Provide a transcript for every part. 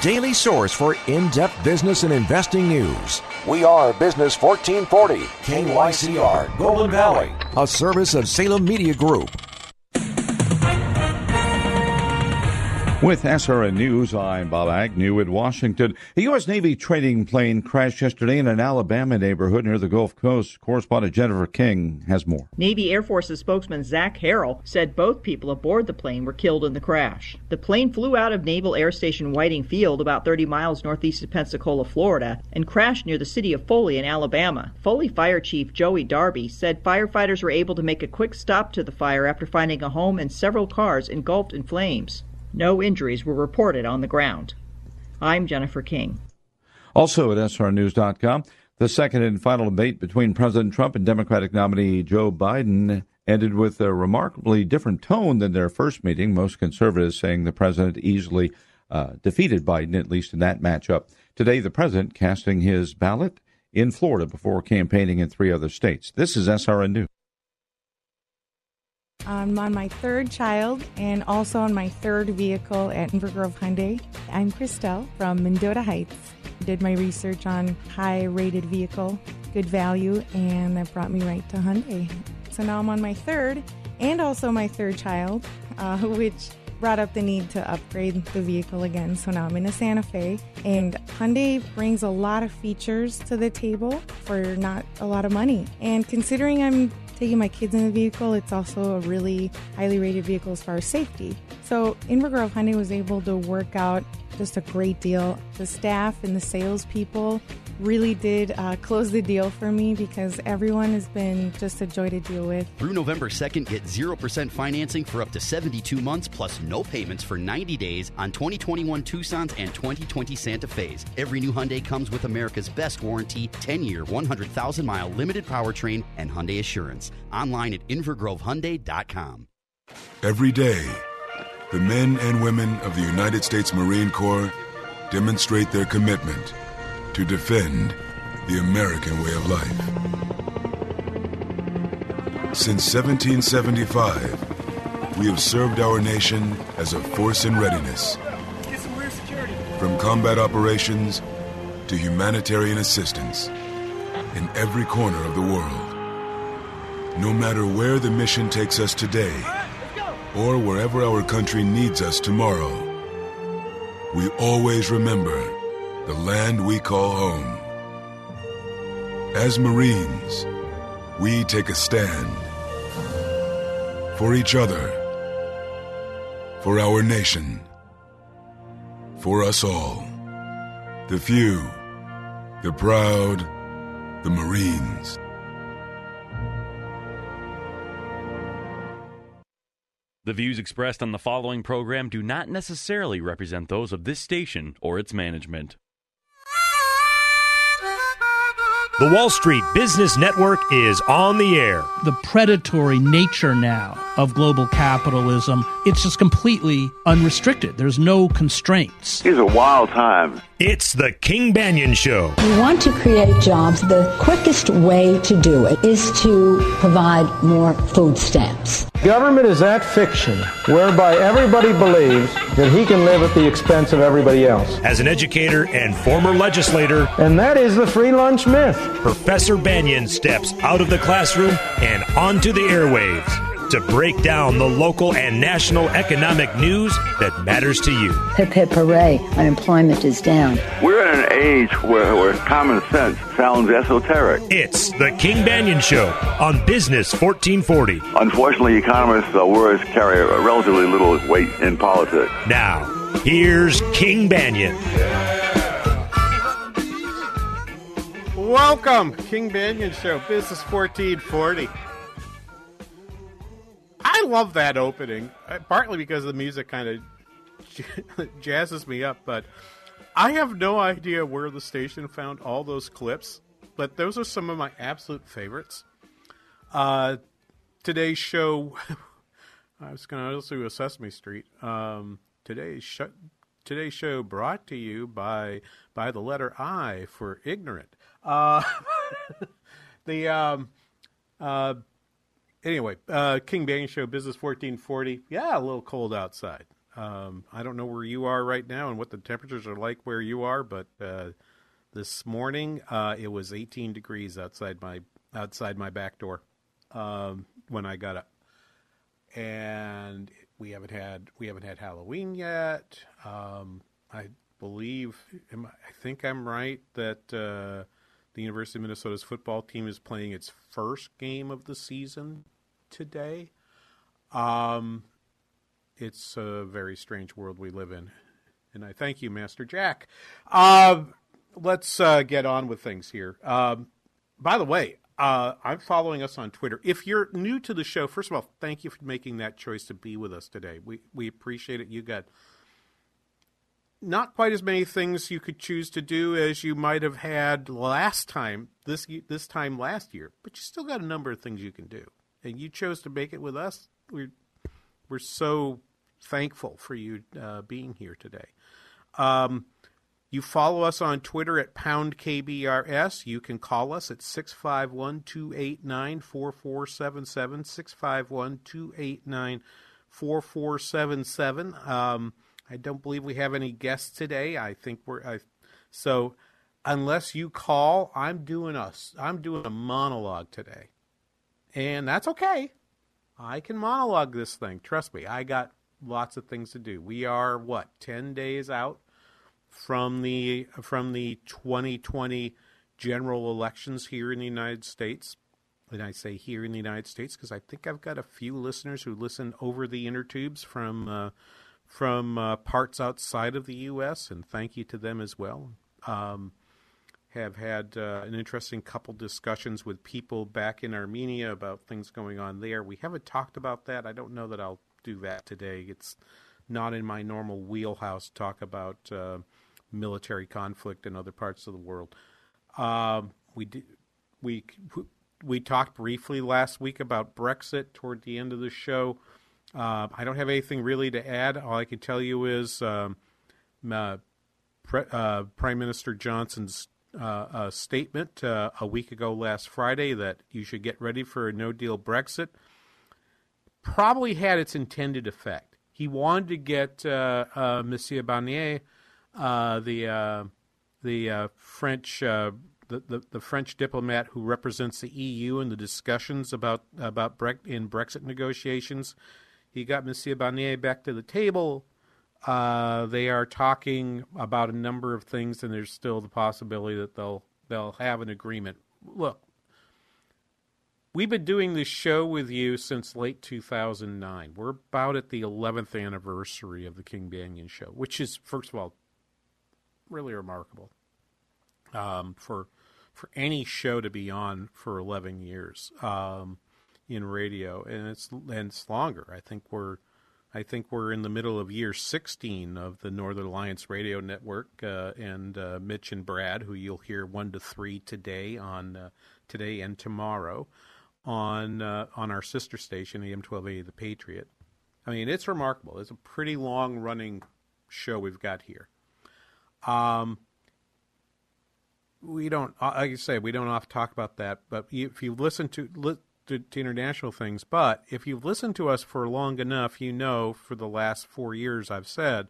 daily source for in depth business and investing news. We are Business 1440, KYCR, Golden Valley, a service of Salem Media Group. With SRN News, I'm Bob Agnew in Washington. A U.S. Navy trading plane crashed yesterday in an Alabama neighborhood near the Gulf Coast. Correspondent Jennifer King has more. Navy Air Force's spokesman Zach Harrell said both people aboard the plane were killed in the crash. The plane flew out of Naval Air Station Whiting Field, about 30 miles northeast of Pensacola, Florida, and crashed near the city of Foley in Alabama. Foley Fire Chief Joey Darby said firefighters were able to make a quick stop to the fire after finding a home and several cars engulfed in flames. No injuries were reported on the ground. I'm Jennifer King. Also at srnews.com, the second and final debate between President Trump and Democratic nominee Joe Biden ended with a remarkably different tone than their first meeting. Most conservatives saying the president easily uh, defeated Biden, at least in that matchup. Today, the president casting his ballot in Florida before campaigning in three other states. This is SRN News. I'm on my third child and also on my third vehicle at Inver Grove Hyundai. I'm Christelle from Mendota Heights. Did my research on high rated vehicle, good value, and that brought me right to Hyundai. So now I'm on my third and also my third child, uh, which brought up the need to upgrade the vehicle again. So now I'm in a Santa Fe, and Hyundai brings a lot of features to the table for not a lot of money. And considering I'm taking my kids in the vehicle, it's also a really highly rated vehicle as far as safety. So Inver Grove Hyundai was able to work out just a great deal. The staff and the salespeople really did uh, close the deal for me because everyone has been just a joy to deal with. Through November 2nd, get 0% financing for up to 72 months plus no payments for 90 days on 2021 Tucson's and 2020 Santa Fe's. Every new Hyundai comes with America's best warranty 10 year, 100,000 mile limited powertrain and Hyundai Assurance. Online at InvergroveHyundai.com. Every day, the men and women of the United States Marine Corps demonstrate their commitment to defend the American way of life. Since 1775, we have served our nation as a force in readiness. From combat operations to humanitarian assistance in every corner of the world. No matter where the mission takes us today or wherever our country needs us tomorrow, we always remember the land we call home. As Marines, we take a stand for each other, for our nation, for us all. The few, the proud, the Marines. The views expressed on the following program do not necessarily represent those of this station or its management. The Wall Street Business Network is on the air. The predatory nature now of global capitalism, it's just completely unrestricted. There's no constraints. It's a wild time. It's the King Banaian Show. We want to create jobs. The quickest way to do it is to provide more food stamps. Government is that fiction whereby everybody believes that he can live at the expense of everybody else. As an educator and former legislator, and that is the free lunch myth. Professor Banaian steps out of the classroom and onto the airwaves to break down the local and national economic news that matters to you. Hip hip hooray, unemployment is down. We're in an age where, where common sense sounds esoteric. It's the King Banaian Show on Business 1440. Unfortunately, economists' uh, words carry a relatively little weight in politics. Now, here's King Banaian. Welcome, King Banaian Show, Business 1440. I love that opening, uh, partly because the music kind of jazzes me up, but I have no idea where the station found all those clips. But those are some of my absolute favorites. Uh, today's show, I was going to also do a Sesame Street. Um, today's show, today's show brought to you by by the letter I for ignorant. Uh, the um, uh, anyway, uh, King Banaian Show, Business 1440. Yeah, a little cold outside. Um, I don't know where you are right now and what the temperatures are like where you are, but uh, this morning uh, it was 18 degrees outside my outside my back door um, when I got up, and we haven't had we haven't had Halloween yet. Um, I believe I think I'm right that uh, the University of Minnesota's football team is playing its first game of the season today. Um, it's a very strange world we live in. And I thank you, Master Jack. Uh, let's uh, get on with things here. Um, by the way, uh, I'm following us on Twitter. If you're new to the show, first of all, thank you for making that choice to be with us today. We we appreciate it. You got not quite as many things you could choose to do as you might have had last time this this time last year, but you still got a number of things you can do, and you chose to make it with us. We're we're so thankful for you uh, being here today. Um, you follow us on Twitter at pound KBRS. You can call us at 651 289 4477. 651 289 4477. I don't believe we have any guests today. I think we're. I, so unless you call, I'm doing a, I'm doing a monologue today. And that's okay. I can monologue this thing. Trust me, I got lots of things to do. We are what, 10 days out from the from the 2020 general elections here in the United States. And I say here in the United States because I think I've got a few listeners who listen over the inner tubes from uh, from uh, parts outside of the U.S. And thank you to them as well. Um, have had uh, an interesting couple discussions with people back in Armenia about things going on there. We haven't talked about that. I don't know that I'll do that today. It's not in my normal wheelhouse to talk about uh, military conflict in other parts of the world. Um, we we we talked briefly last week about Brexit toward the end of the show. Uh, I don't have anything really to add. All I can tell you is um, uh, Pre- uh, Prime Minister Johnson's uh, statement uh, a week ago last Friday that you should get ready for a no deal Brexit probably had its intended effect. He wanted to get uh, Monsieur Barnier uh, the uh, the uh, French the, the, the French diplomat who represents the EU in the discussions about about Bre- in Brexit negotiations. He got Monsieur Barnier back to the table. Uh, they are talking about a number of things, and there's still the possibility that they'll they'll have an agreement. Look, we've been doing this show with you since late 2009. We're about at the 11th anniversary of the King Banaian Show, which is, first of all, really remarkable um, for for any show to be on for 11 years um, in radio, and it's and it's longer. I think we're I think we're in the middle of year 16 of the Northern Alliance Radio Network, uh, and uh, Mitch and Brad, who you'll hear one to three today on uh, today and tomorrow on uh, on our sister station, AM 1280 The Patriot. I mean, it's remarkable. It's a pretty long running show we've got here. Um, we don't, uh, like I say, we don't often talk about that. But if you listen to, to, to international things, but if you've listened to us for long enough, you know for the last four years I've said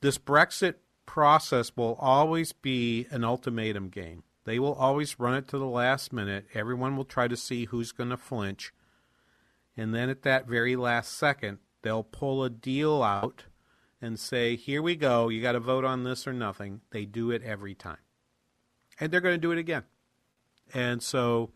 this Brexit process will always be an ultimatum game. They will always run it to the last minute. Everyone will try to see who's going to flinch. And then at that very last second, they'll pull a deal out and say, here we go, you got to vote on this or nothing. They do it every time. And they're going to do it again. And so,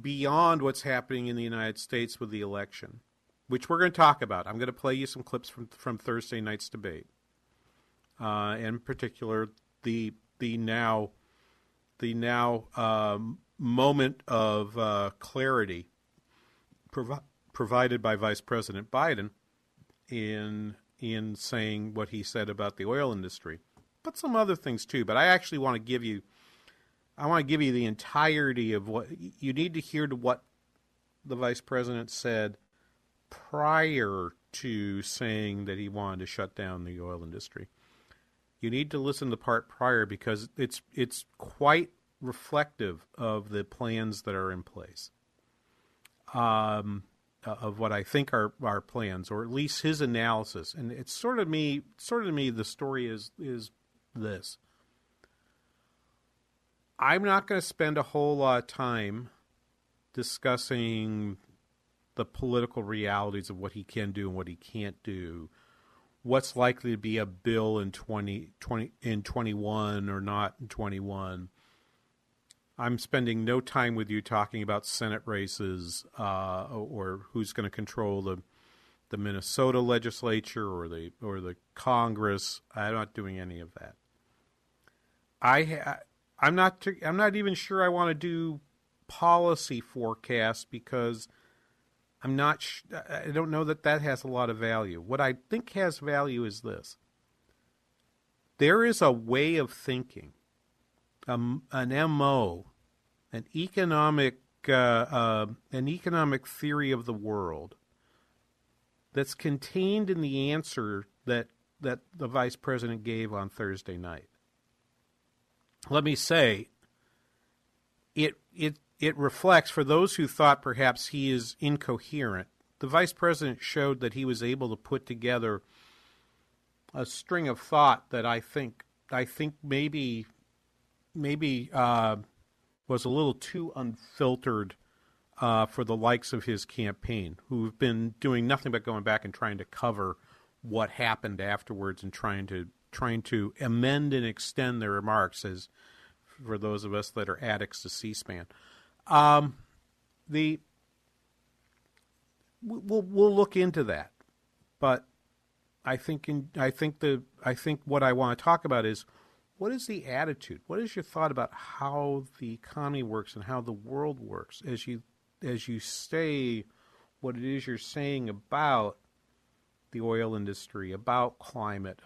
beyond what's happening in the United States with the election, which we're going to talk about, I'm going to play you some clips from, from Thursday night's debate. Uh, in particular, the the now the now um, moment of uh, clarity provi- provided by Vice President Biden in in saying what he said about the oil industry, but some other things too. But I actually want to give you, I want to give you the entirety of what you need to hear to what the vice president said prior to saying that he wanted to shut down the oil industry. You need to listen to the part prior because it's it's quite reflective of the plans that are in place. Um, of what I think are our plans, or at least his analysis, and it's sort of me. Sort of me, the story is is this. I'm not going to spend a whole lot of time discussing the political realities of what he can do and what he can't do. What's likely to be a bill in 20, 20 in 21 or not in 21. I'm spending no time with you talking about Senate races uh, or who's going to control the the Minnesota legislature or the or the Congress. I'm not doing any of that. I ha- I'm not t- I'm not even sure I want to do policy forecast because I'm not sh- I don't know that that has a lot of value. What I think has value is this. There is a way of thinking, um, an MO, an economic uh, uh, an economic theory of the world that's contained in the answer that that the vice president gave on Thursday night let me say, it it it reflects for those who thought perhaps he is incoherent. The vice president showed that he was able to put together a string of thought that I think I think maybe maybe uh, was a little too unfiltered uh, for the likes of his campaign, who've been doing nothing but going back and trying to cover what happened afterwards and trying to trying to amend and extend their remarks as for those of us that are addicts to C-SPAN. Um, the we'll we'll look into that, but I think in I think the I think what I want to talk about is what is the attitude? What is your thought about how the economy works and how the world works as you as you say what it is you're saying about the oil industry, about climate,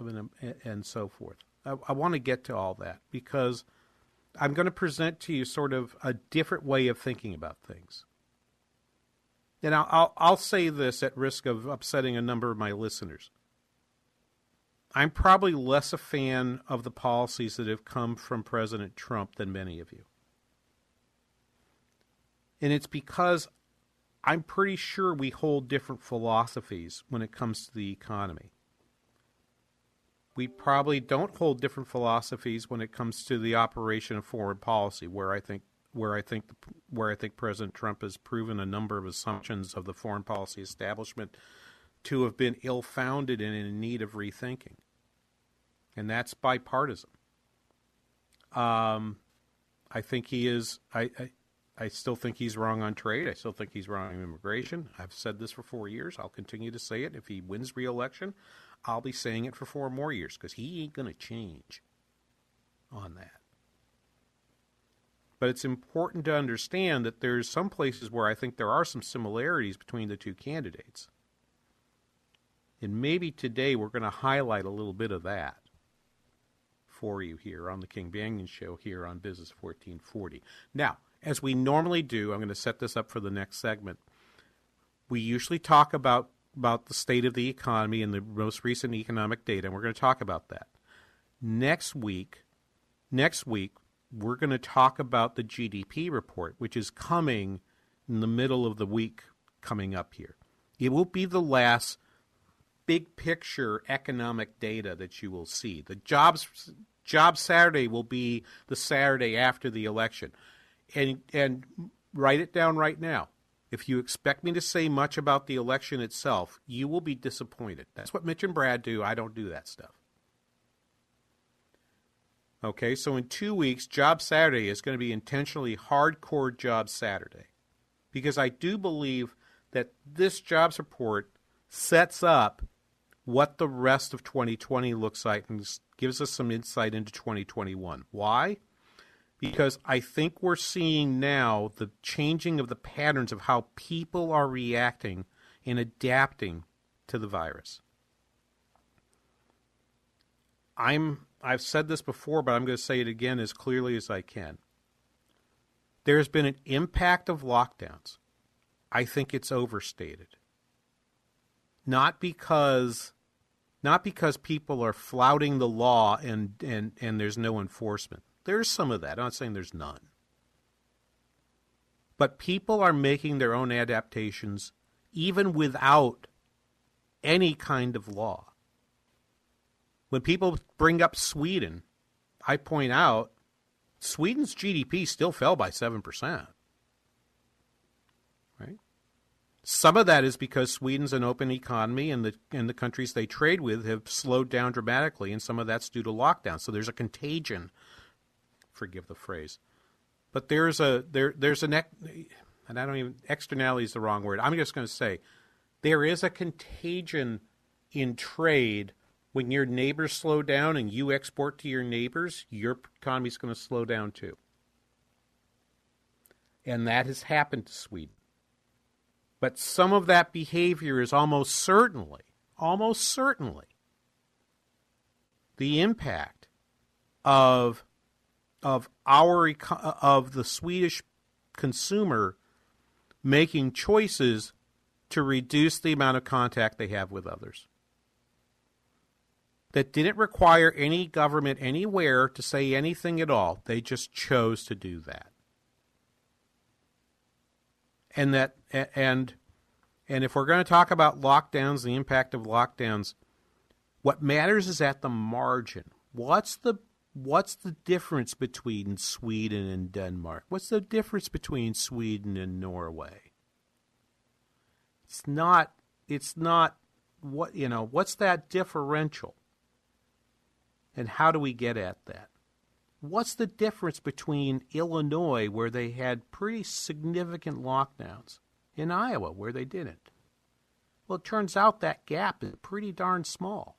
and, so forth. I, I want to get to all that because I'm going to present to you sort of a different way of thinking about things. And I'll, I'll, I'll say this at risk of upsetting a number of my listeners. I'm probably less a fan of the policies that have come from President Trump than many of you. And it's because I'm pretty sure we hold different philosophies when it comes to the economy. We probably don't hold different philosophies when it comes to the operation of foreign policy, where I think where I think where I think President Trump has proven a number of assumptions of the foreign policy establishment to have been ill-founded and in need of rethinking, and that's bipartisan. Um, I think he is. I, I I still think he's wrong on trade. I still think he's wrong on immigration. I've said this for four years. I'll continue to say it. If he wins re-election, I'll be saying it for four more years because he ain't going to change on that. But it's important to understand that there's some places where I think there are some similarities between the two candidates. And maybe today we're going to highlight a little bit of that for you here on the King Banaian Show here on Business 1440. Now, as we normally do, I'm going to set this up for the next segment. We usually talk about about the state of the economy and the most recent economic data, and we're going to talk about that. Next week, next week, we're going to talk about the GDP report, which is coming in the middle of the week coming up here. It will be the last big picture economic data that you will see. The jobs job Saturday will be the Saturday after the election and and write it down right now. If you expect me to say much about the election itself, you will be disappointed. That's what Mitch and Brad do. I don't do that stuff. Okay, so in two weeks, Job Saturday is going to be intentionally hardcore Job Saturday. Because I do believe that this jobs report sets up what the rest of 2020 looks like and gives us some insight into 2021. Why? Because I think we're seeing now the changing of the patterns of how people are reacting and adapting to the virus. I'm I've said this before, but I'm going to say it again as clearly as I can. There's been an impact of lockdowns. I think it's overstated. Not because not because people are flouting the law and, and, and there's no enforcement. There's some of that. I'm not saying there's none. But people are making their own adaptations even without any kind of law. When people bring up Sweden, I point out Sweden's GDP still fell by 7%. Right? Some of that is because Sweden's an open economy and the and the countries they trade with have slowed down dramatically and some of that's due to lockdown. So there's a contagion. Forgive the phrase. But there's a there there's an and I don't even externality is the wrong word. I'm just going to say there is a contagion in trade when your neighbors slow down and you export to your neighbors, your economy is going to slow down too. And that has happened to Sweden. But some of that behavior is almost certainly, almost certainly, the impact of of our of the Swedish consumer making choices to reduce the amount of contact they have with others that didn't require any government anywhere to say anything at all. They just chose to do that. And that and and if we're going to talk about lockdowns, the impact of lockdowns, what matters is at the margin. What's the what's the difference between Sweden and Denmark? What's the difference between Sweden and Norway? It's not it's not what you know, what's that differential? And how do we get at that? What's the difference between Illinois, where they had pretty significant lockdowns, and Iowa, where they didn't? Well, it turns out that gap is pretty darn small.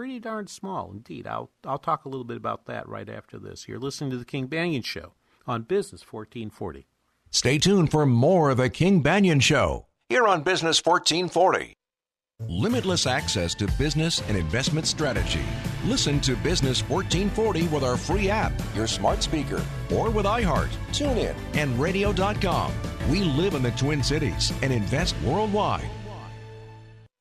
Pretty darn small indeed. I'll, I'll talk a little bit about that right after this. You're listening to The King Banaian Show on Business 1440. Stay tuned for more of The King Banaian Show here on Business 1440. Limitless access to business and investment strategy. Listen to Business 1440 with our free app, your smart speaker, or with iHeart, TuneIn, and Radio.com. We live in the Twin Cities and invest worldwide.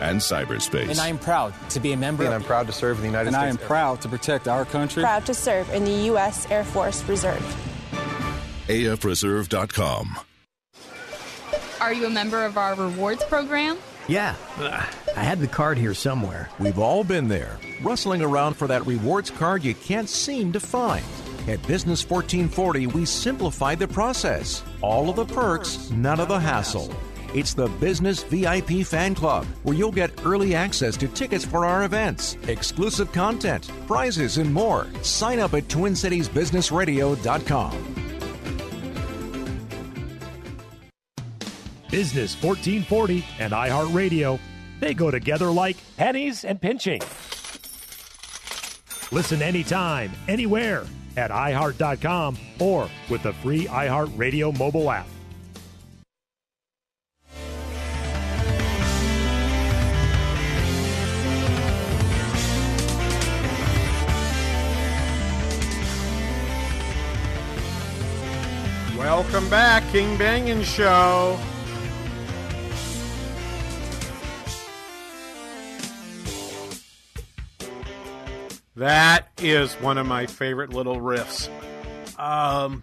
and cyberspace. And I am proud to be a member. And I'm proud to serve in the United and States. And I am proud to protect our country. Proud to serve in the U.S. Air Force Reserve. AFReserve.com. Are you a member of our rewards program? Yeah, I had the card here somewhere. We've all been there, rustling around for that rewards card you can't seem to find. At Business 1440, we simplified the process. All of the perks, none of the hassle. It's the Business VIP Fan Club, where you'll get early access to tickets for our events, exclusive content, prizes, and more. Sign up at TwinCitiesBusinessRadio.com. Business 1440 and iHeartRadio, they go together like pennies and pinching. Listen anytime, anywhere at iHeart.com or with the free iHeartRadio mobile app. Welcome back, King Banaian Show. That is one of my favorite little riffs. Um,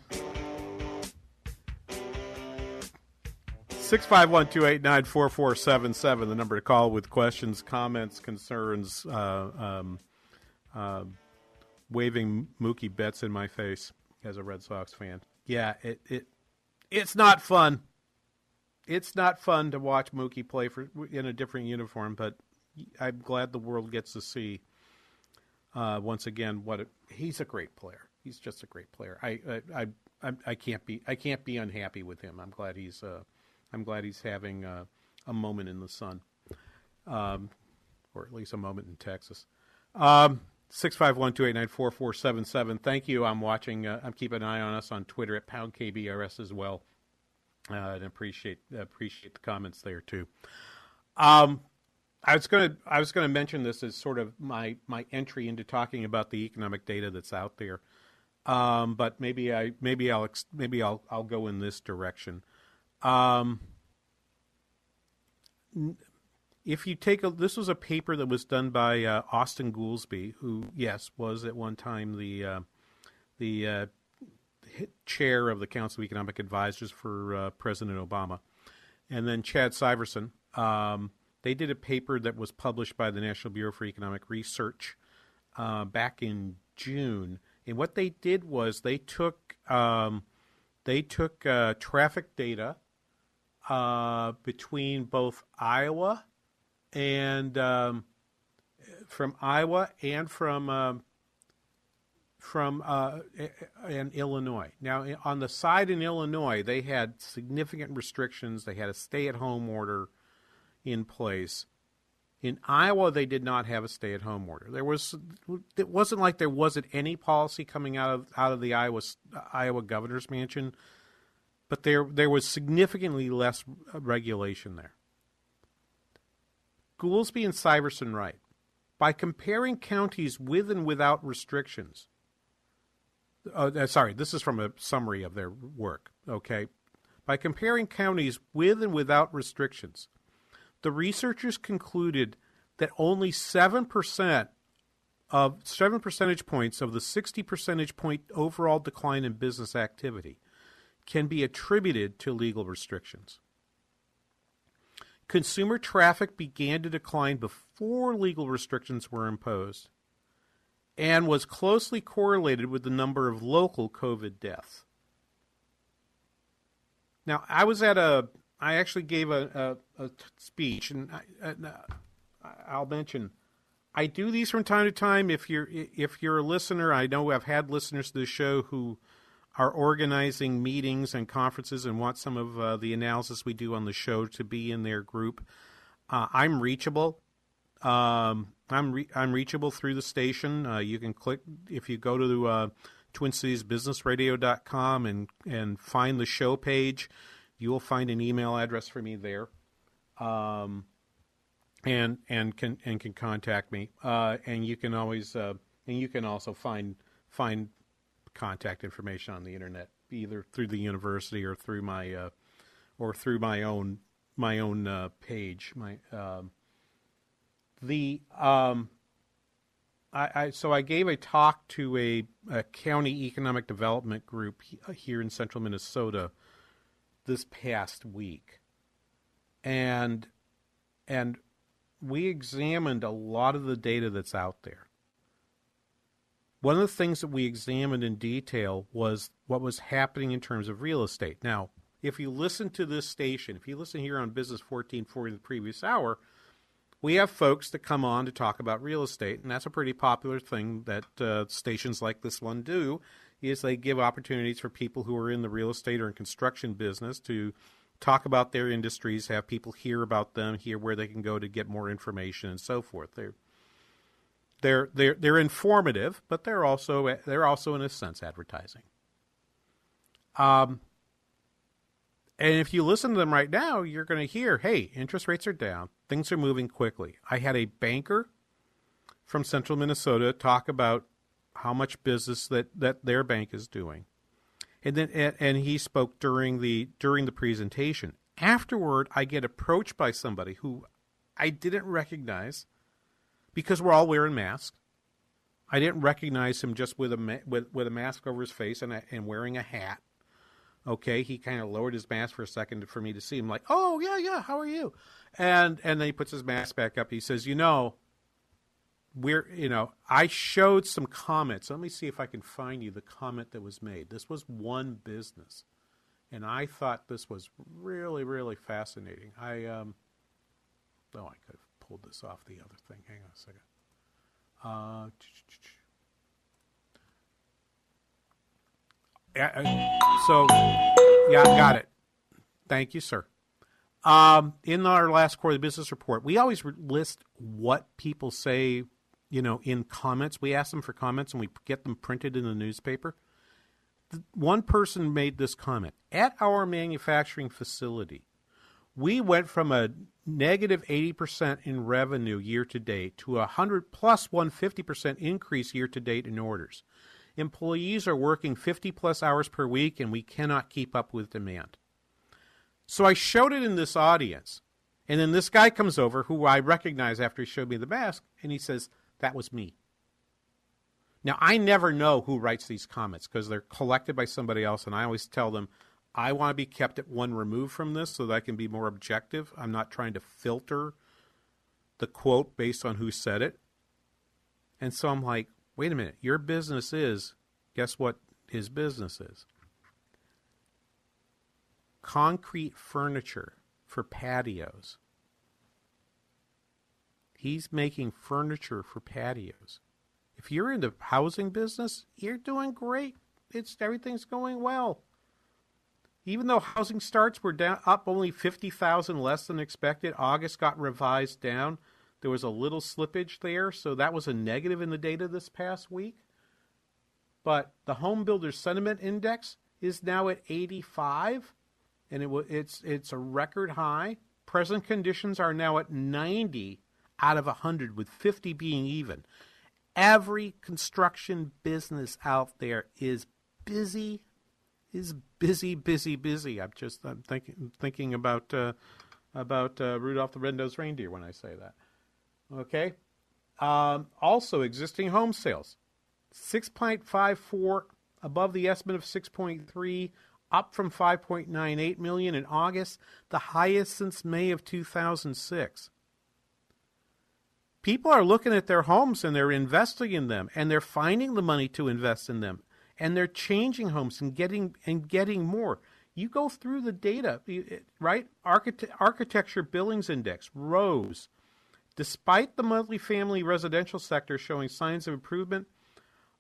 Six five one two eight nine four four seven seven. The number to call with questions, comments, concerns. Uh, um, uh, waving Mookie Betts in my face as a Red Sox fan. Yeah, it it it's not fun. It's not fun to watch Mookie play for in a different uniform, but I'm glad the world gets to see uh, once again what he's a great player. He's just a great player. I I, I I I can't be I can't be unhappy with him. I'm glad he's uh, I'm glad he's having uh, a moment in the sun, um, or at least a moment in Texas. Um, Six five one two eight nine four four seven seven. Thank you. I'm watching. Uh, I'm keeping an eye on us on Twitter at pound kbrs as well, uh, and appreciate appreciate the comments there too. Um, I was to I was to mention this as sort of my my entry into talking about the economic data that's out there, um, but maybe I maybe I'll maybe I'll I'll go in this direction. Um, if you take a this was a paper that was done by uh, Austan Goolsbee, who yes was at one time the uh, the uh, chair of the Council of Economic Advisors for uh, President Obama, and then Chad Syverson. Um, they did a paper that was published by the National Bureau for Economic Research uh, back in June, and what they did was they took um, they took uh, traffic data between both Iowa and um, from Iowa and from um, from uh, and Illinois. Now, on the side in Illinois, they had significant restrictions. They had a stay-at-home order in place. In Iowa, they did not have a stay-at-home order. There was it wasn't like there wasn't any policy coming out of out of the Iowa Iowa governor's mansion, but there there was significantly less regulation there. Goolsbee and Syverson write by comparing counties with and without restrictions. Uh, sorry, this is from a summary of their work. Okay. By comparing counties with and without restrictions, the researchers concluded that only 7% of 7 percentage points of the 60 percentage point overall decline in business activity can be attributed to legal restrictions. Consumer traffic began to decline before legal restrictions were imposed and was closely correlated with the number of local COVID deaths. Now, I was at a, I actually gave a, a, a speech, and I, I'll mention, I do these from time to time. If you're if you're a listener, I know I've had listeners to the show who are organizing meetings and conferences and want some of uh, the analysis we do on the show to be in their group, uh, I'm reachable. Um, I'm re- I'm reachable through the station. Uh, you can click if you go to uh, TwinCitiesBusinessRadio.com and and find the show page. You will find an email address for me there, um, and and can and can contact me. Uh, and you can always uh, and you can also find find contact information on the internet, either through the university or through my uh, or through my own my own uh, page. My um, the um, I, I, so I gave a talk to a, a county economic development group uh, here in central Minnesota this past week, and and we examined a lot of the data that's out there. One of the things that we examined in detail was what was happening in terms of real estate. Now, if you listen to this station, if you listen here on Business 1440 the previous hour, we have folks that come on to talk about real estate, and that's a pretty popular thing that uh, stations like this one do. Is they give opportunities for people who are in the real estate or in construction business to talk about their industries, have people hear about them, hear where they can go to get more information, and so forth. They're they're they're they're informative, but they're also they're also in a sense advertising. Um, and if you listen to them right now, you're going to hear, hey, interest rates are down. Things are moving quickly. I had a banker from central Minnesota talk about how much business that, that their bank is doing. And then and, and he spoke during the during the presentation. Afterward, I get approached by somebody who I didn't recognize because we're all wearing masks. I didn't recognize him just with a with with a mask over his face and a, and wearing a hat. Okay, he kind of lowered his mask for a second for me to see him. Like, oh yeah, yeah, how are you? And and then he puts his mask back up. He says, you know, we're you know, I showed some comments. Let me see if I can find you the comment that was made. This was one business, and I thought this was really really fascinating. I um, oh, I could have pulled this off the other thing. Hang on a second. Uh, so, yeah, got it. Thank you, sir. Um, in our last quarterly business report, we always list what people say, you know, in comments. We ask them for comments and we get them printed in the newspaper. One person made this comment At our manufacturing facility, we went from a negative 80% in revenue year to date to a 100 plus 150% increase year to date in orders. Employees are working 50 plus hours per week, and we cannot keep up with demand. So I showed it in this audience. And then this guy comes over, who I recognize after he showed me the mask, and he says, That was me. Now, I never know who writes these comments because they're collected by somebody else, and I always tell them, I want to be kept at one remove from this so that I can be more objective. I'm not trying to filter the quote based on who said it. And so I'm like, wait a minute, your business is, guess what his business is? Concrete furniture for patios. He's making furniture for patios. If you're in the housing business, you're doing great. It's everything's going well. Even though housing starts were down up only 50,000 less than expected, August got revised down there was a little slippage there, so that was a negative in the data this past week. But the home builder sentiment index is now at 85, and it it's it's a record high. Present conditions are now at 90 out of 100, with 50 being even. Every construction business out there is busy, is busy, busy, busy. I'm just I'm thinking thinking about uh, about uh, Rudolph the Red-Nosed Reindeer when I say that. Okay. Um, also, existing home sales 6.54 above the estimate of 6.3, up from 5.98 million in August, the highest since May of 2006. People are looking at their homes and they're investing in them and they're finding the money to invest in them and they're changing homes and getting and getting more. You go through the data, right? Archite- architecture Billings Index rose Despite the multifamily residential sector showing signs of improvement,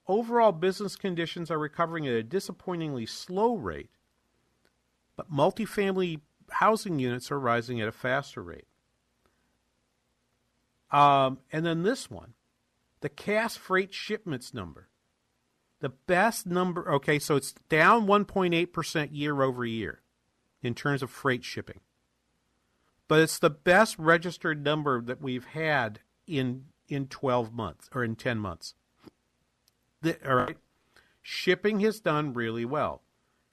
overall business conditions are recovering at a disappointingly slow rate, but multifamily housing units are rising at a faster rate. Um, and then this one, the Cass freight shipments number. The best number, okay, so it's down 1.8% year over year in terms of freight shipping but it's the best registered number that we've had in in 12 months or in 10 months. The, all right. Shipping has done really well.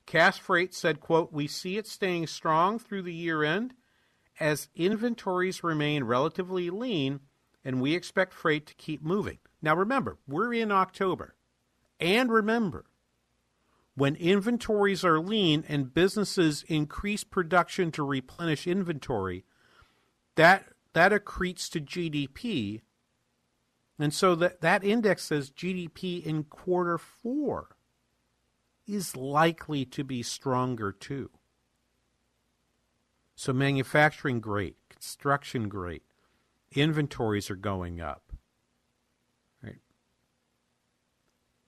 Cass Freight said, quote, "We see it staying strong through the year end as inventories remain relatively lean and we expect freight to keep moving." Now remember, we're in October. And remember, when inventories are lean and businesses increase production to replenish inventory, that that accretes to GDP. And so that, that index says GDP in quarter four is likely to be stronger too. So manufacturing great, construction great, inventories are going up. Right.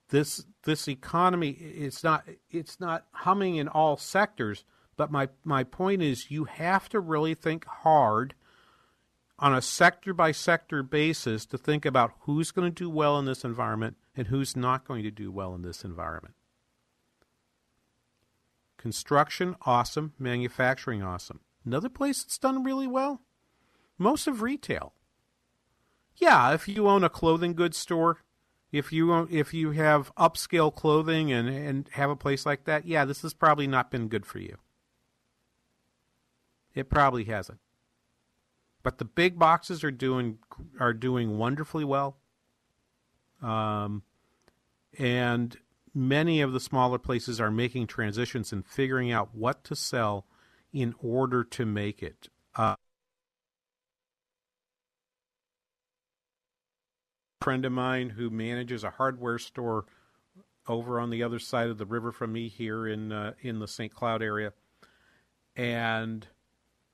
This this economy it's not it's not humming in all sectors, but my my point is you have to really think hard on a sector by sector basis to think about who's going to do well in this environment and who's not going to do well in this environment. Construction, awesome. Manufacturing, awesome. Another place that's done really well? Most of retail. Yeah, if you own a clothing goods store, if you if you have upscale clothing and, and have a place like that, yeah, this has probably not been good for you. It probably hasn't. But the big boxes are doing are doing wonderfully well. Um, and many of the smaller places are making transitions and figuring out what to sell in order to make it. Uh, friend of mine who manages a hardware store over on the other side of the river from me here in uh, in the St. Cloud area, and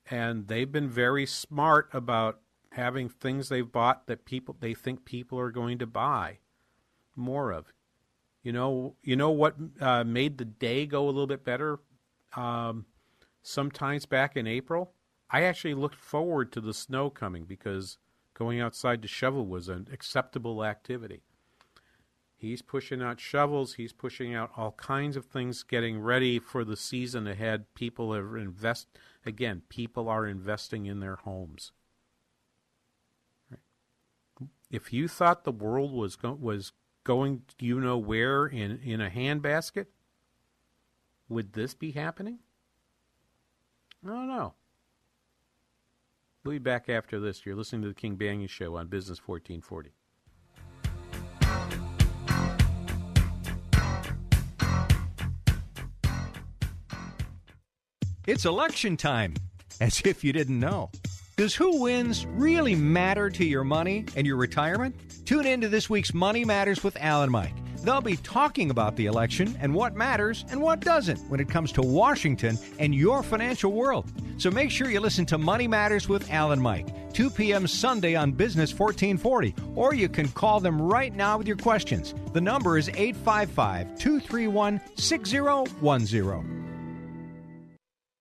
and they've been very smart about having things they've bought that people they think people are going to buy more of. You know, you know what uh, made the day go a little bit better. Um, sometimes back in April, I actually looked forward to the snow coming because going outside to shovel was an acceptable activity. He's pushing out shovels. He's pushing out all kinds of things, getting ready for the season ahead. People are invest again. People are investing in their homes. If you thought the world was go- was going, you know where in in a handbasket, would this be happening? I don't know. We'll be back after this. You're listening to the King Banaian Show on Business 1440. It's election time, as if you didn't know. Does who wins really matter to your money and your retirement? Tune in to this week's Money Matters with Alan Mike. They'll be talking about the election and what matters and what doesn't when it comes to Washington and your financial world. So make sure you listen to Money Matters with Alan Mike, 2 p.m. Sunday on Business 1440, or you can call them right now with your questions. The number is 855 231 6010.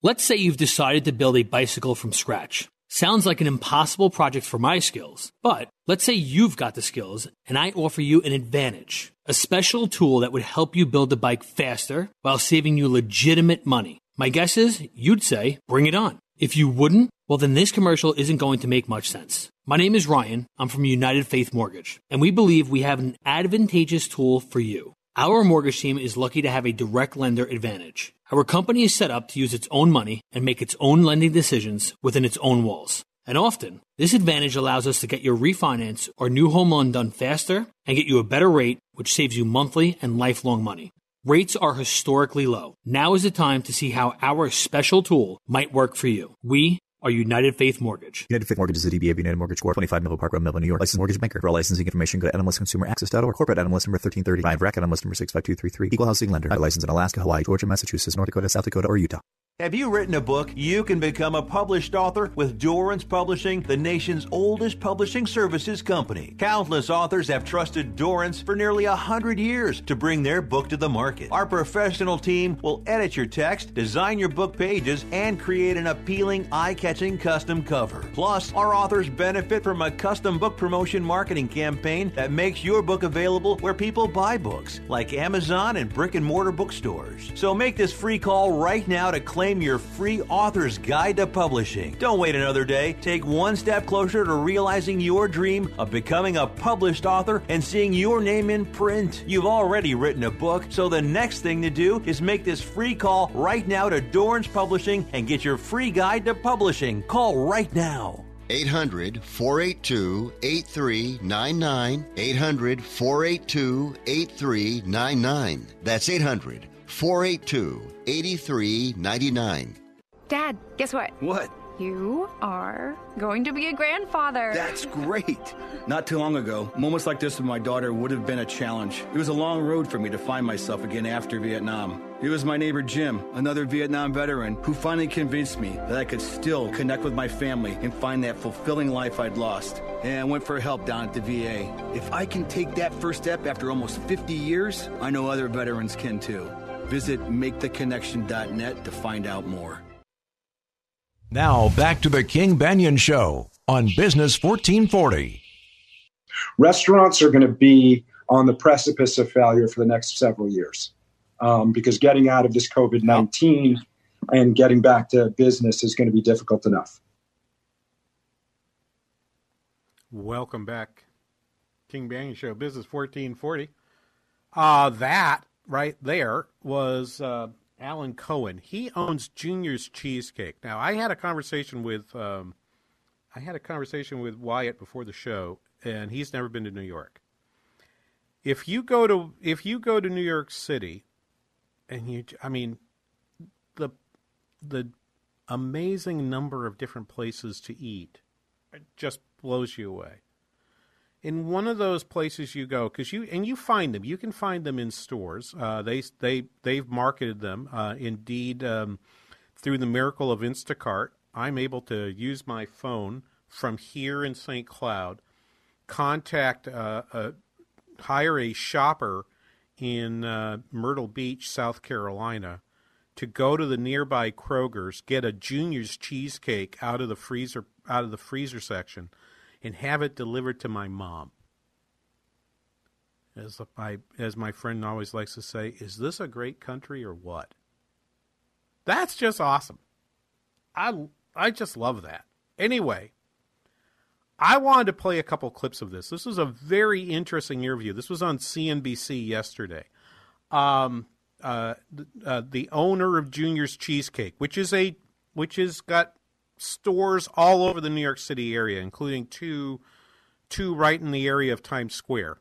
Let's say you've decided to build a bicycle from scratch. Sounds like an impossible project for my skills, but let's say you've got the skills and I offer you an advantage, a special tool that would help you build the bike faster while saving you legitimate money. My guess is you'd say, bring it on. If you wouldn't, well, then this commercial isn't going to make much sense. My name is Ryan. I'm from United Faith Mortgage, and we believe we have an advantageous tool for you. Our mortgage team is lucky to have a direct lender advantage. Our company is set up to use its own money and make its own lending decisions within its own walls. And often, this advantage allows us to get your refinance or new home loan done faster and get you a better rate, which saves you monthly and lifelong money. Rates are historically low. Now is the time to see how our special tool might work for you. We are United Faith Mortgage. United Faith Mortgage is a DBA of United Mortgage Corp. 25 Melville Park Road, Melville, New York. Licensed mortgage banker. For all licensing information, go to nmlsconsumeraccess.org. Corporate NMLS number 1335. Racket NMLS number 65233. Equal housing lender. Not licensed in Alaska, Hawaii, Georgia, Massachusetts, North Dakota, South Dakota, or Utah. Have you written a book? You can become a published author with Dorrance Publishing, the nation's oldest publishing services company. Countless authors have trusted Dorrance for nearly a hundred years to bring their book to the market. Our professional team will edit your text, design your book pages, and create an appealing, eye-catching custom cover. Plus, our authors benefit from a custom book promotion marketing campaign that makes your book available where people buy books, like Amazon and brick and mortar bookstores. So make this free call right now to claim your free author's guide to publishing. Don't wait another day. Take one step closer to realizing your dream of becoming a published author and seeing your name in print. You've already written a book, so the next thing to do is make this free call right now to Dorrance Publishing and get your free guide to publishing. Call right now. 800 482 8399. 800 482 8399. That's 800 482 8399. Dad, guess what? What? You are going to be a grandfather. That's great. Not too long ago, moments like this with my daughter would have been a challenge. It was a long road for me to find myself again after Vietnam. It was my neighbor Jim, another Vietnam veteran, who finally convinced me that I could still connect with my family and find that fulfilling life I'd lost. And I went for help down at the VA. If I can take that first step after almost 50 years, I know other veterans can too. Visit maketheconnection.net to find out more. Now back to the King Banaian Show on Business 1440. Restaurants are going to be on the precipice of failure for the next several years um, because getting out of this COVID 19 and getting back to business is going to be difficult enough. Welcome back. King Banaian Show, Business 1440. Uh, that right there was uh, Alan Cohen. He owns Junior's Cheesecake. Now, I had a conversation with um, I had a conversation with Wyatt before the show, and he's never been to New York. If you go to if you go to New York City, and you, I mean, the the amazing number of different places to eat just blows you away. In one of those places you go, because you and you find them, you can find them in stores. Uh, they they they've marketed them. Uh, indeed, um, through the miracle of Instacart, I'm able to use my phone from here in St. Cloud, contact, uh, hire a shopper in uh, Myrtle Beach, South Carolina, to go to the nearby Kroger's, get a Junior's cheesecake out of the freezer out of the freezer section, and have it delivered to my mom. As my as my friend always likes to say, is this a great country or what? That's just awesome. I I just love that. Anyway, I wanted to play a couple clips of this. This was a very interesting interview. This was on CNBC yesterday. Um, uh, uh, the owner of Junior's Cheesecake, which is a which has got stores all over the New York City area, including two two right in the area of Times Square.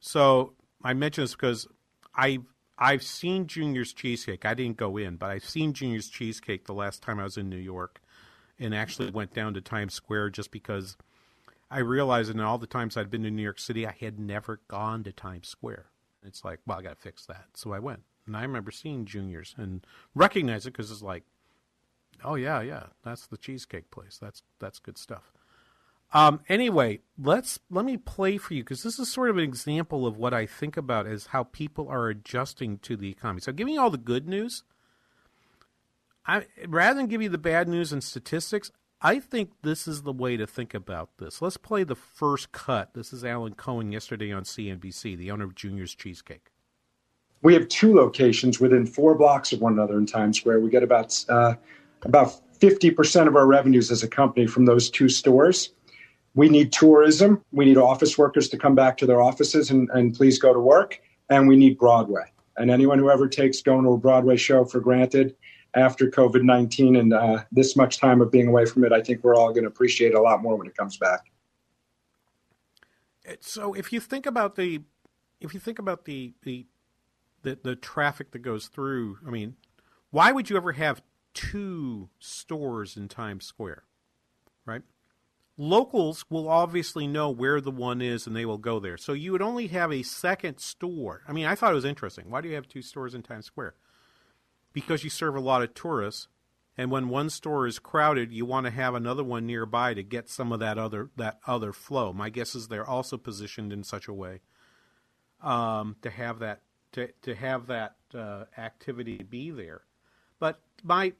So I mention this because I've I've seen Junior's Cheesecake. I didn't go in, but I've seen Junior's Cheesecake the last time I was in New York, and actually went down to Times Square just because I realized in all the times I'd been to New York City, I had never gone to Times Square. It's like, well, I got to fix that. So I went. And I remember seeing Juniors and recognize it because it's like, oh, yeah, yeah, that's the cheesecake place. That's, that's good stuff. Um, anyway, let's let me play for you because this is sort of an example of what I think about as how people are adjusting to the economy. So, giving you all the good news, I rather than give you the bad news and statistics, I think this is the way to think about this. Let's play the first cut. This is Alan Cohen yesterday on CNBC, the owner of Junior's Cheesecake. We have two locations within four blocks of one another in Times Square. We get about uh, about fifty percent of our revenues as a company from those two stores. We need tourism. We need office workers to come back to their offices and, and please go to work. And we need Broadway. And anyone who ever takes going to a Broadway show for granted after COVID 19 and uh, this much time of being away from it, I think we're all going to appreciate it a lot more when it comes back. So if you think about the, if you think about the, the, the, the traffic that goes through, I mean, why would you ever have two stores in Times Square, right? Locals will obviously know where the one is and they will go there. So you would only have a second store. I mean, I thought it was interesting. Why do you have two stores in Times Square? Because you serve a lot of tourists and when one store is crowded you want to have another one nearby to get some of that other that other flow. My guess is they're also positioned in such a way um, to have that to, to have that uh, activity be there. But my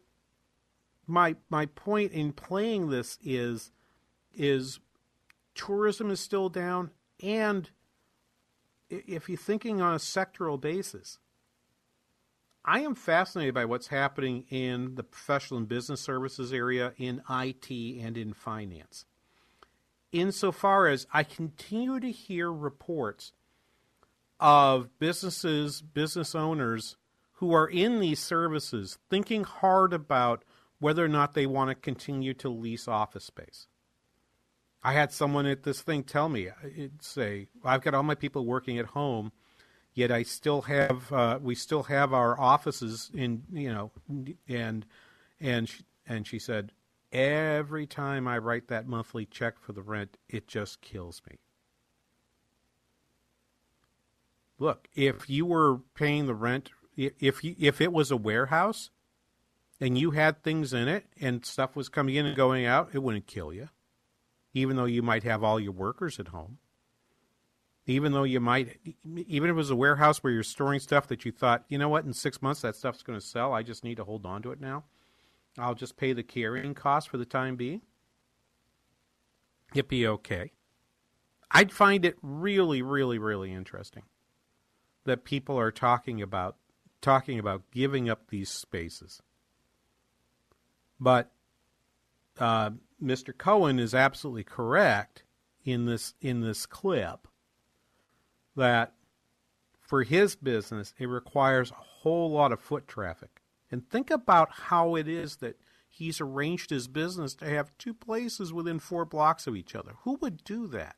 my my point in playing this is is tourism is still down and if you're thinking on a sectoral basis I am fascinated by what's happening in the professional and business services area, in IT, and in finance. Insofar as I continue to hear reports of businesses, business owners who are in these services thinking hard about whether or not they want to continue to lease office space. I had someone at this thing tell me, uh, say, I've got all my people working at home Yet I still have uh, we still have our offices in you know and and she, and she said every time I write that monthly check for the rent it just kills me. Look, if you were paying the rent if you, if it was a warehouse and you had things in it and stuff was coming in and going out, it wouldn't kill you, even though you might have all your workers at home. Even though you might, even if it was a warehouse where you're storing stuff that you thought, you know what, in six months that stuff's going to sell. I just need to hold on to it now. I'll just pay the carrying cost for the time being. It'd be okay. I'd find it really, really, really interesting that people are talking about talking about giving up these spaces. But uh, Mr. Cohen is absolutely correct in this in this clip that for his business it requires a whole lot of foot traffic. And think about how it is that he's arranged his business to have two places within four blocks of each other. Who would do that?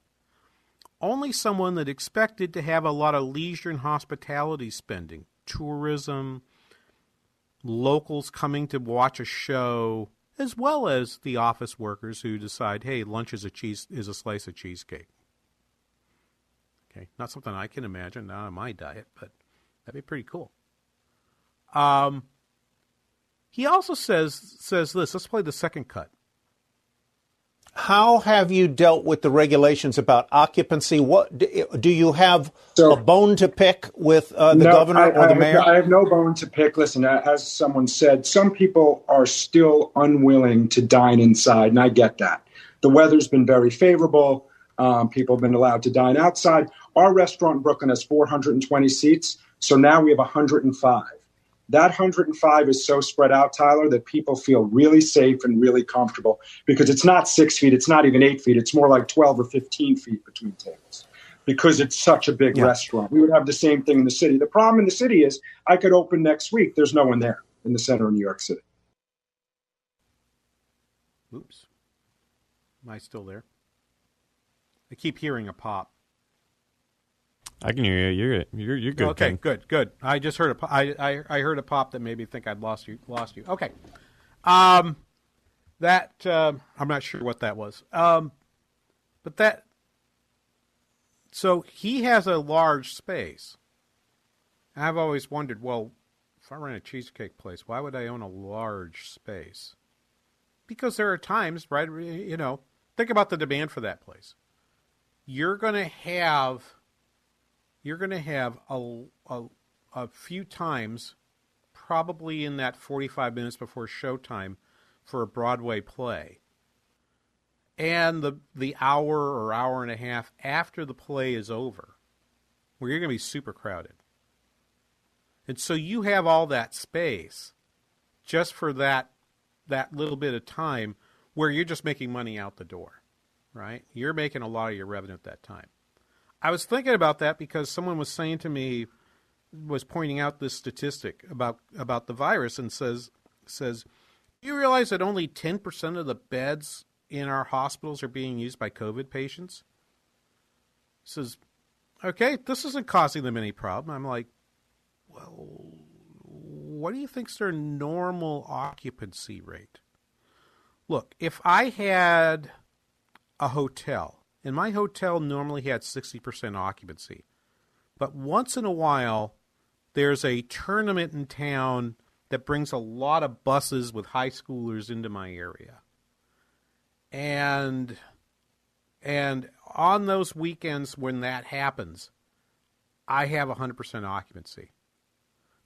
Only someone that expected to have a lot of leisure and hospitality spending, tourism, locals coming to watch a show, as well as the office workers who decide, hey, lunch is a cheese is a slice of cheesecake. Okay, not something I can imagine not on my diet, but that'd be pretty cool. Um, he also says says this. Let's play the second cut. How have you dealt with the regulations about occupancy? What do you have a bone to pick with uh, the No, governor I, or I the have- mayor? I have no bone to pick. Listen, uh, as someone said, some people are still unwilling to dine inside, and I get that. The weather's been very favorable. Um, people have been allowed to dine outside. Our restaurant in Brooklyn has 420 seats, so now we have 105. That 105 is so spread out, Tyler, that people feel really safe and really comfortable because it's not six feet, it's not even eight feet, it's more like 12 or 15 feet between tables because it's such a big restaurant. We would have the same thing in the city. The problem in the city is I could open next week, there's no one there in the center of New York City. Oops. Am I still there? I keep hearing a pop. I can hear you. You're you're you're good. Okay, Ken. good, good. I just heard a po- I, I I heard a pop that made me think I'd lost you. Lost you. Okay. Um, that um I'm not sure what that was. Um, but that. So he has a large space. I've always wondered. Well, if I ran a cheesecake place, why would I own a large space? Because there are times, right? You know, think about the demand for that place. You're going to have you're going to have a, a, a few times, probably in that 45 minutes before showtime for a Broadway play, and the, the hour or hour and a half after the play is over, where you're going to be super crowded. And so you have all that space just for that that little bit of time where you're just making money out the door, right? You're making a lot of your revenue at that time. I was thinking about that because someone was saying to me, was pointing out this statistic about about the virus and says says, "Do you realize that only ten percent of the beds in our hospitals are being used by COVID patients?" Says, "Okay, this isn't causing them any problem." I'm like, "Well, what do you think's their normal occupancy rate?" Look, if I had a hotel and my hotel normally had 60% occupancy. But once in a while, there's a tournament in town that brings a lot of buses with high schoolers into my area. And and on those weekends when that happens, I have 100% occupancy.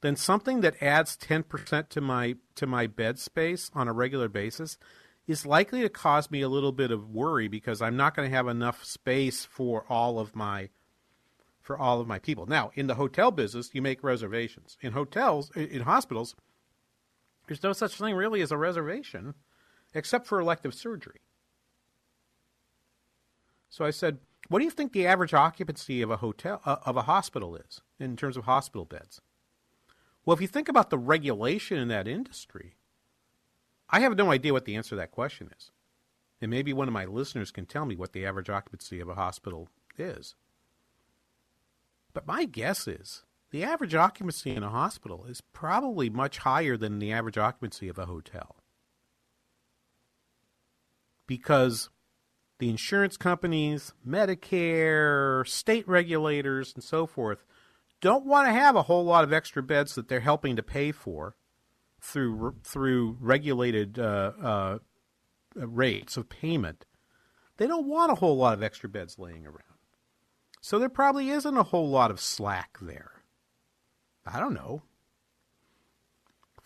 Then something that adds 10% to my to my bed space on a regular basis is likely to cause me a little bit of worry because I'm not going to have enough space for all of my for all of my people. Now, in the hotel business, you make reservations. In hotels, in hospitals, there's no such thing really as a reservation except for elective surgery. So I said, "What do you think the average occupancy of a hotel uh, of a hospital is in terms of hospital beds?" Well, if you think about the regulation in that industry, I have no idea what the answer to that question is. And maybe one of my listeners can tell me what the average occupancy of a hospital is. But my guess is the average occupancy in a hospital is probably much higher than the average occupancy of a hotel. Because the insurance companies, Medicare, state regulators, and so forth don't want to have a whole lot of extra beds that they're helping to pay for through through regulated uh, uh, rates of payment. They don't want a whole lot of extra beds laying around. So there probably isn't a whole lot of slack there. I don't know.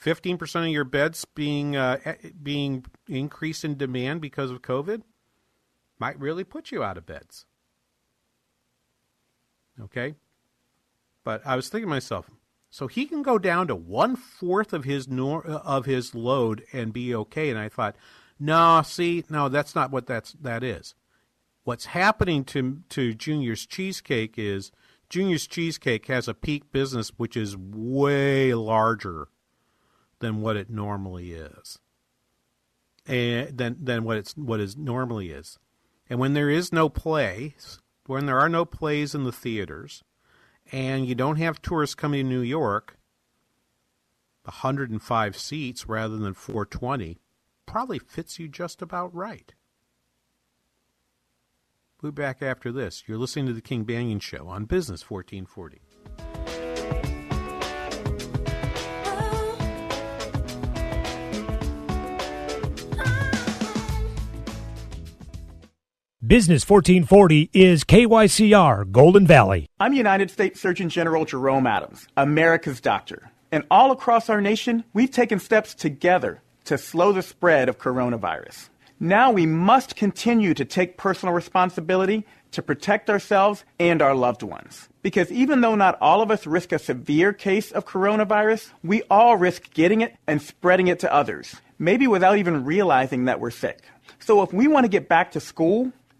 15% of your beds being uh, being increased in demand because of COVID might really put you out of beds. Okay? But I was thinking to myself, so he can go down to one fourth of his nor- uh, of his load and be okay. And I thought, no, see, no, that's not what that's that is. What's happening to to Junior's Cheesecake is Junior's Cheesecake has a peak business which is way larger than what it normally is, and than than what it's what is normally is. And when there is no play, when there are no plays in the theaters, and you don't have tourists coming to New York, 105 seats rather than 420 probably fits you just about right. We'll be back after this. You're listening to the King Banaian Show on Business 1440. Business 1440 is KYCR Golden Valley. I'm United States Surgeon General Jerome Adams, America's doctor. And all across our nation, we've taken steps together to slow the spread of coronavirus. Now we must continue to take personal responsibility to protect ourselves and our loved ones. Because even though not all of us risk a severe case of coronavirus, we all risk getting it and spreading it to others, maybe without even realizing that we're sick. So if we want to get back to school,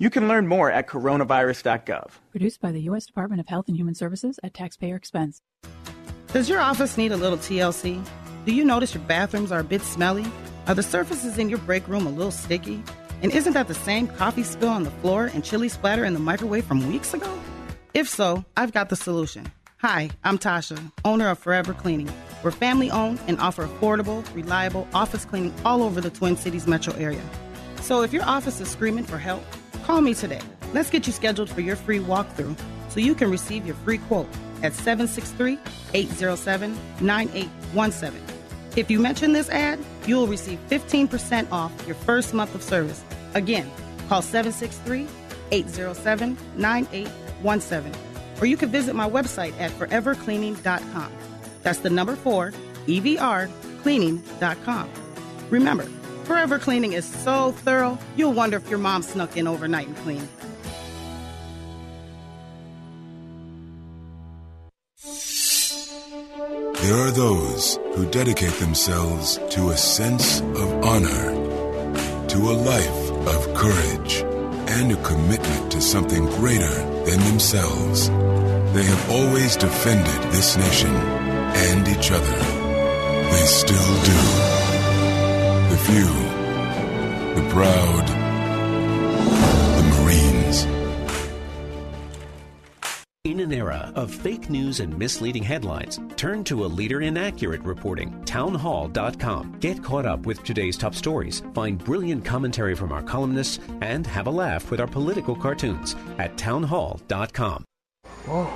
You can learn more at coronavirus.gov. Produced by the U.S. Department of Health and Human Services at taxpayer expense. Does your office need a little TLC? Do you notice your bathrooms are a bit smelly? Are the surfaces in your break room a little sticky? And isn't that the same coffee spill on the floor and chili splatter in the microwave from weeks ago? If so, I've got the solution. Hi, I'm Tasha, owner of Forever Cleaning. We're family owned and offer affordable, reliable office cleaning all over the Twin Cities metro area. So if your office is screaming for help, Call me today. Let's get you scheduled for your free walkthrough so you can receive your free quote at 763 807 9817. If you mention this ad, you will receive 15% off your first month of service. Again, call 763 807 9817. Or you can visit my website at forevercleaning.com. That's the number four, EVR, cleaning.com. Remember, Forever Cleaning is so thorough, you'll wonder if your mom snuck in overnight and cleaned. There are those who dedicate themselves to a sense of honor, to a life of courage, and a commitment to something greater than themselves. They have always defended this nation and each other. They still do. The few, the proud, the Marines. In an era of fake news and misleading headlines, turn to a leader in accurate reporting, townhall.com. Get caught up with today's top stories, find brilliant commentary from our columnists, and have a laugh with our political cartoons at townhall.com. Whoa,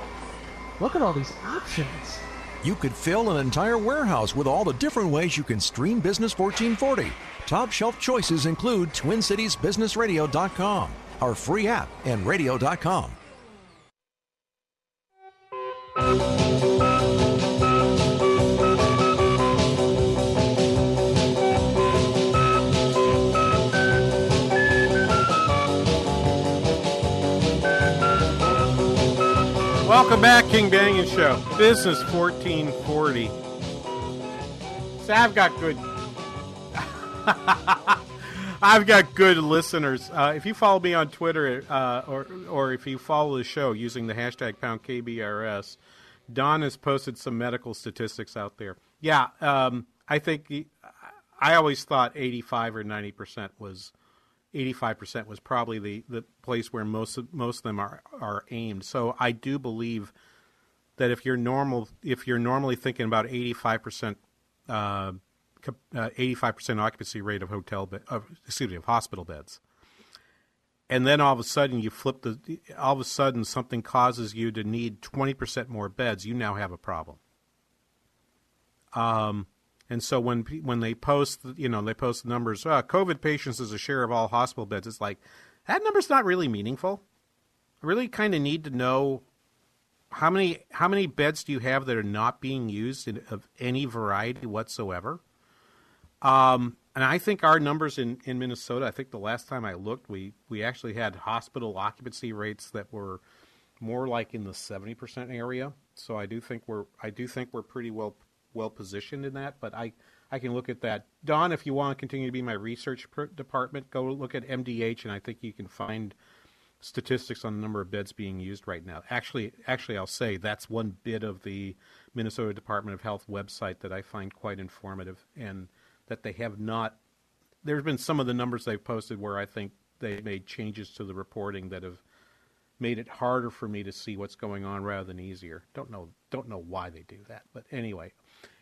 look at all these options. You could fill an entire warehouse with all the different ways you can stream Business 1440. Top shelf choices include TwinCitiesBusinessRadio.com, our free app, and radio.com. Welcome back, King Banaian Show. Business 1440. So I've got good. I've got good listeners. Uh, if you follow me on Twitter, uh, or or if you follow the show using the hashtag pound KBRS, Don has posted some medical statistics out there. Yeah, um, I think I always thought 85 or 90 percent was 85 percent was probably the, the place where most of, most of them are are aimed. So I do believe that if you're normal if you're normally thinking about 85 percent uh, uh, 85 percent occupancy rate of hotel of, excuse me of hospital beds, and then all of a sudden you flip the all of a sudden something causes you to need 20 percent more beds, you now have a problem. Um, and so when when they post, you know, they post the numbers, uh, COVID patients as a share of all hospital beds. It's like that number's not really meaningful. I really kind of need to know how many how many beds do you have that are not being used in, of any variety whatsoever. Um, and I think our numbers in, in Minnesota, I think the last time I looked, we, we actually had hospital occupancy rates that were more like in the seventy percent area. So I do think we're I do think we're pretty well well positioned in that. But I I can look at that. Don, if you want to continue to be my research department, go look at MDH, and I think you can find statistics on the number of beds being used right now. Actually, actually, I'll say that's one bit of the Minnesota Department of Health website that I find quite informative, and that they have not. There's been some of the numbers they've posted where I think they made changes to the reporting that have made it harder for me to see what's going on rather than easier. Don't know don't know why they do that, but anyway.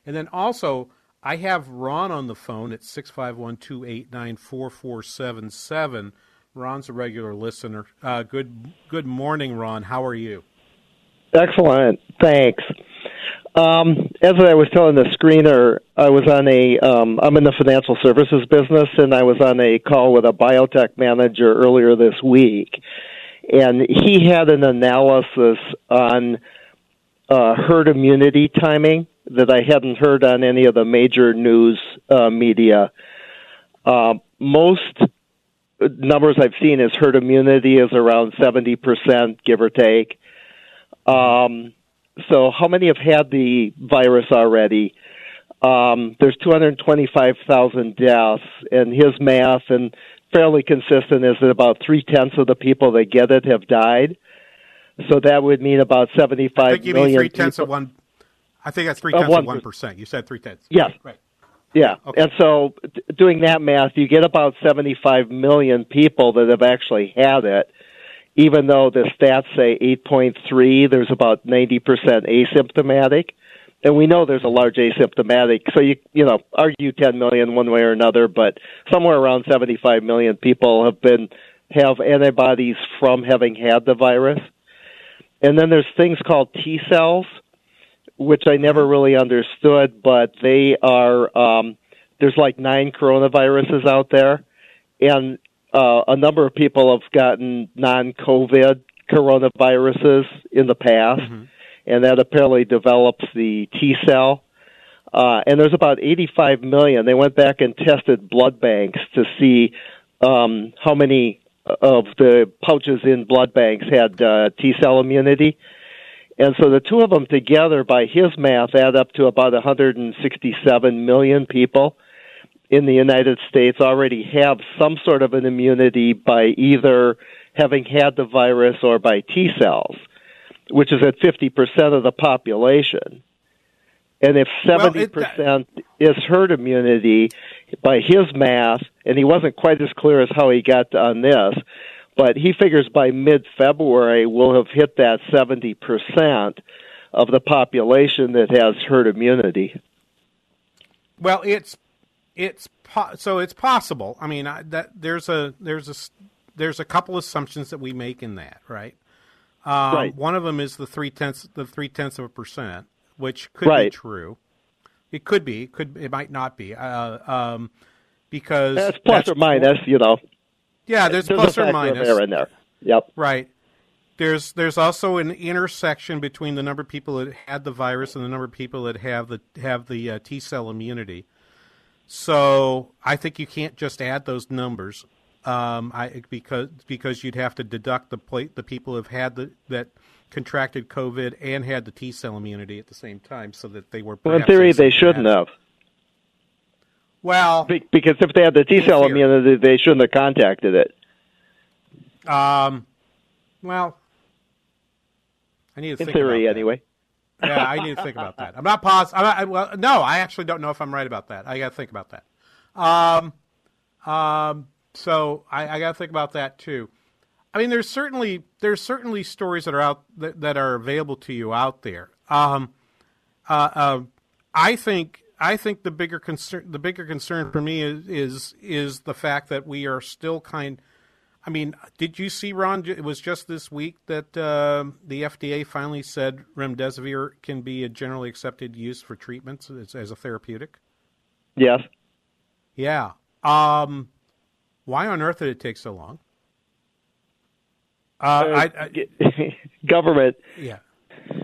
And then also I have Ron on the phone at 651-289-4477. Ron's a regular listener. Uh, good good morning, Ron. How are you? Excellent. Thanks. Um, as I was telling the screener, I was on a. Um, I'm in the financial services business, and I was on a call with a biotech manager earlier this week, and he had an analysis on uh, herd immunity timing that I hadn't heard on any of the major news uh, media. Uh, most numbers I've seen is herd immunity is around 70%, give or take. Um, so, how many have had the virus already? Um, there's 225,000 deaths, and his math and fairly consistent is that about three tenths of the people that get it have died. So that would mean about I think you mean million three tenths of one. I think that's three Of tenths of one one per- percent. You said three tenths. Yes. Right. Yeah. And so d- doing that math, you get about 75 million people that have actually had it, even though the stats say 8.3, there's about 90% asymptomatic. And we know there's a large asymptomatic, so you you know argue 10 million one way or another, but somewhere around 75 million people have been have antibodies from having had the virus. And then there's things called T cells, which I never really understood, but they are um, there's like nine coronaviruses out there, and uh, a number of people have gotten non-COVID coronaviruses in the past, and that apparently develops the T cell. Uh, and there's about 85 million. They went back and tested blood banks to see um, how many of the pouches in blood banks had uh, T cell immunity. And so the two of them together, by his math, add up to about 167 million people in the United States already have some sort of an immunity by either having had the virus or by T cells, which is at 50% of the population. And if 70% is herd immunity, by his math, and he wasn't quite as clear as how he got on this, but he figures by mid February we'll have hit that 70% of the population that has herd immunity. Well, it's it's po- so it's possible. I mean, I, that there's a there's a there's a couple assumptions that we make in that, right? Um, Right. One of them is the three tenths the three tenths of a percent, which could be Right. true. It could be. It could it might not be. Uh, um, because That's plus or minus, you know. Yeah, there's, There's plus a or minus. error in there. Yep. Right. There's there's also an intersection between the number of people that had the virus and the number of people that have the have the uh, T cell immunity. So I think you can't just add those numbers, um, I because because you'd have to deduct the pla the people who've had the that contracted COVID and had the T cell immunity at the same time, so that they were. Well, in theory, they shouldn't have. Well, Be- because if they had the T cell immunity, they shouldn't have contacted it. Um, well, I need to In think theory, about that. anyway. yeah, I need to think about that. I'm not positive. I, well, no, I actually don't know if I'm right about that. I got to think about that. Um, um, so I, I got to think about that too. I mean, there's certainly there's certainly stories that are out that, that are available to you out there. Um, uh, uh, I think I think the bigger concern the bigger concern for me is is is the fact that we are still kind. I mean, did you see Ron? It was just this week that uh, the FDA finally said remdesivir can be a generally accepted use for treatments as, as a therapeutic. Yes. Yeah. Um, why on earth did it take so long? Uh, I, I, government. Yeah.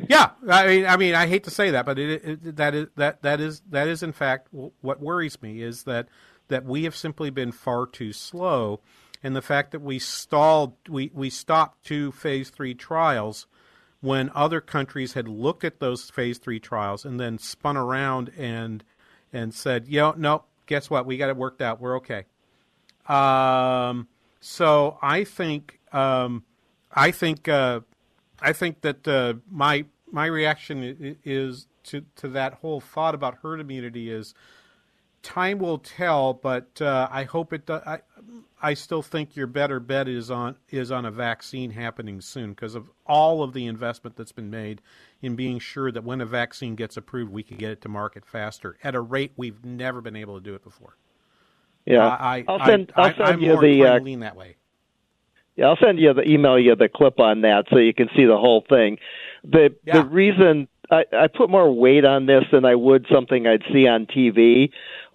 Yeah, I mean, I mean, I hate to say that, but it, it, that is that that is that is in fact what worries me is that that we have simply been far too slow, and the fact that we stalled, we we stopped two phase three trials when other countries had looked at those phase three trials and then spun around and and said, you know, no, guess what, we got it worked out, we're okay. Um, so I think um, I think uh, I think that uh, my my reaction is to to that whole thought about herd immunity is time will tell, but uh, I hope it. Do, I I still think your better bet is on is on a vaccine happening soon because of all of the investment that's been made in being sure that when a vaccine gets approved, we can get it to market faster at a rate we've never been able to do it before. Yeah, uh, I, I'll send I, will send I'm you more the uh, lean that way. Yeah, I'll send you the email you the clip on that so you can see the whole thing. The Yeah. the reason I, I put more weight on this than I would something I'd see on TV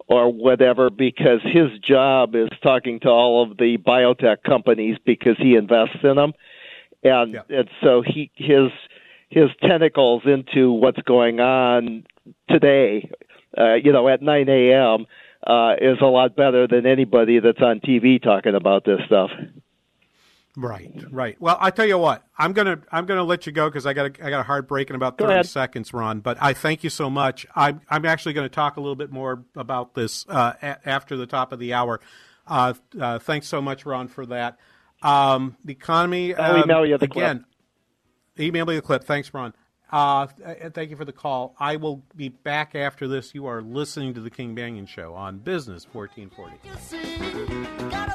or whatever because his job is talking to all of the biotech companies because he invests in them, and and so he his his tentacles into what's going on today, uh, you know, at 9 a.m. Uh, is a lot better than anybody that's on TV talking about this stuff. Right, right. Well, I tell you what, I'm gonna I'm gonna let you go because I got a, I got a hard break in about Go thirty ahead. seconds, Ron. But I thank you so much. I'm I'm actually going to talk a little bit more about this uh, a- after the top of the hour. Uh, uh, thanks so much, Ron, for that. Um, the economy. I'll um, email you the clip. again. Email me the clip. Thanks, Ron. Uh, thank you for the call. I will be back after this. You are listening to the King Banaian Show on Business 1440.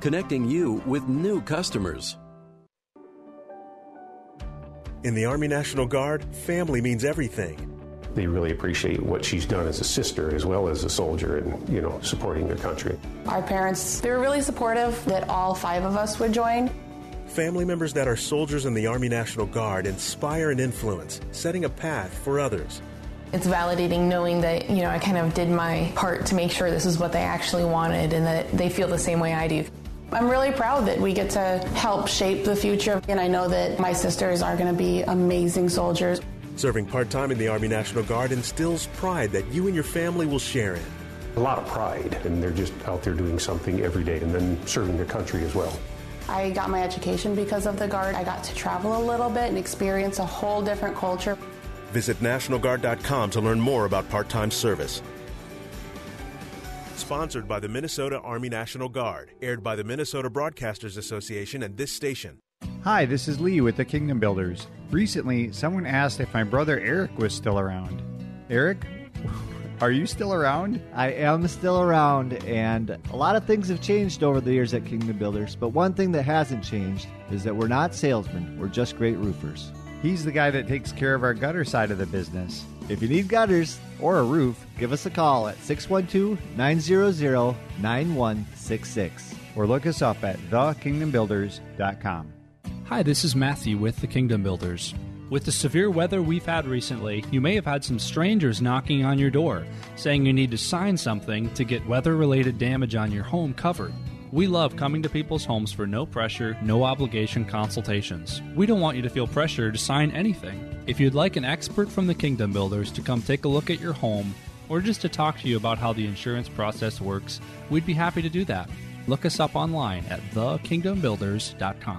connecting you with new customers. In the Army National Guard, family means everything. They really appreciate what she's done as a sister as well as a soldier and, you know, supporting their country. Our parents, they were really supportive that all five of us would join. Family members that are soldiers in the Army National Guard inspire and influence, setting a path for others. It's validating knowing that, you know, I kind of did my part to make sure this is what they actually wanted and that they feel the same way I do. I'm really proud that we get to help shape the future, and I know that my sisters are going to be amazing soldiers. Serving part time in the Army National Guard instills pride that you and your family will share in. A lot of pride, and they're just out there doing something every day and then serving their country as well. I got my education because of the Guard. I got to travel a little bit and experience a whole different culture. Visit NationalGuard.com to learn more about part time service. Sponsored by the Minnesota Army National Guard, aired by the Minnesota Broadcasters Association and this station. Hi, this is Lee with the Kingdom Builders. Recently, someone asked if my brother Eric was still around. Eric? Are you still around? I am still around, and a lot of things have changed over the years at Kingdom Builders, but one thing that hasn't changed is that we're not salesmen, we're just great roofers. He's the guy that takes care of our gutter side of the business. If you need gutters or a roof, give us a call at 612 900 9166. Or look us up at thekingdombuilders.com. Hi, this is Matthew with the Kingdom Builders. With the severe weather we've had recently, you may have had some strangers knocking on your door, saying you need to sign something to get weather related damage on your home covered. We love coming to people's homes for no pressure, no obligation consultations. We don't want you to feel pressure to sign anything. If you'd like an expert from the Kingdom Builders to come take a look at your home, or just to talk to you about how the insurance process works, we'd be happy to do that. Look us up online at thekingdombuilders.com.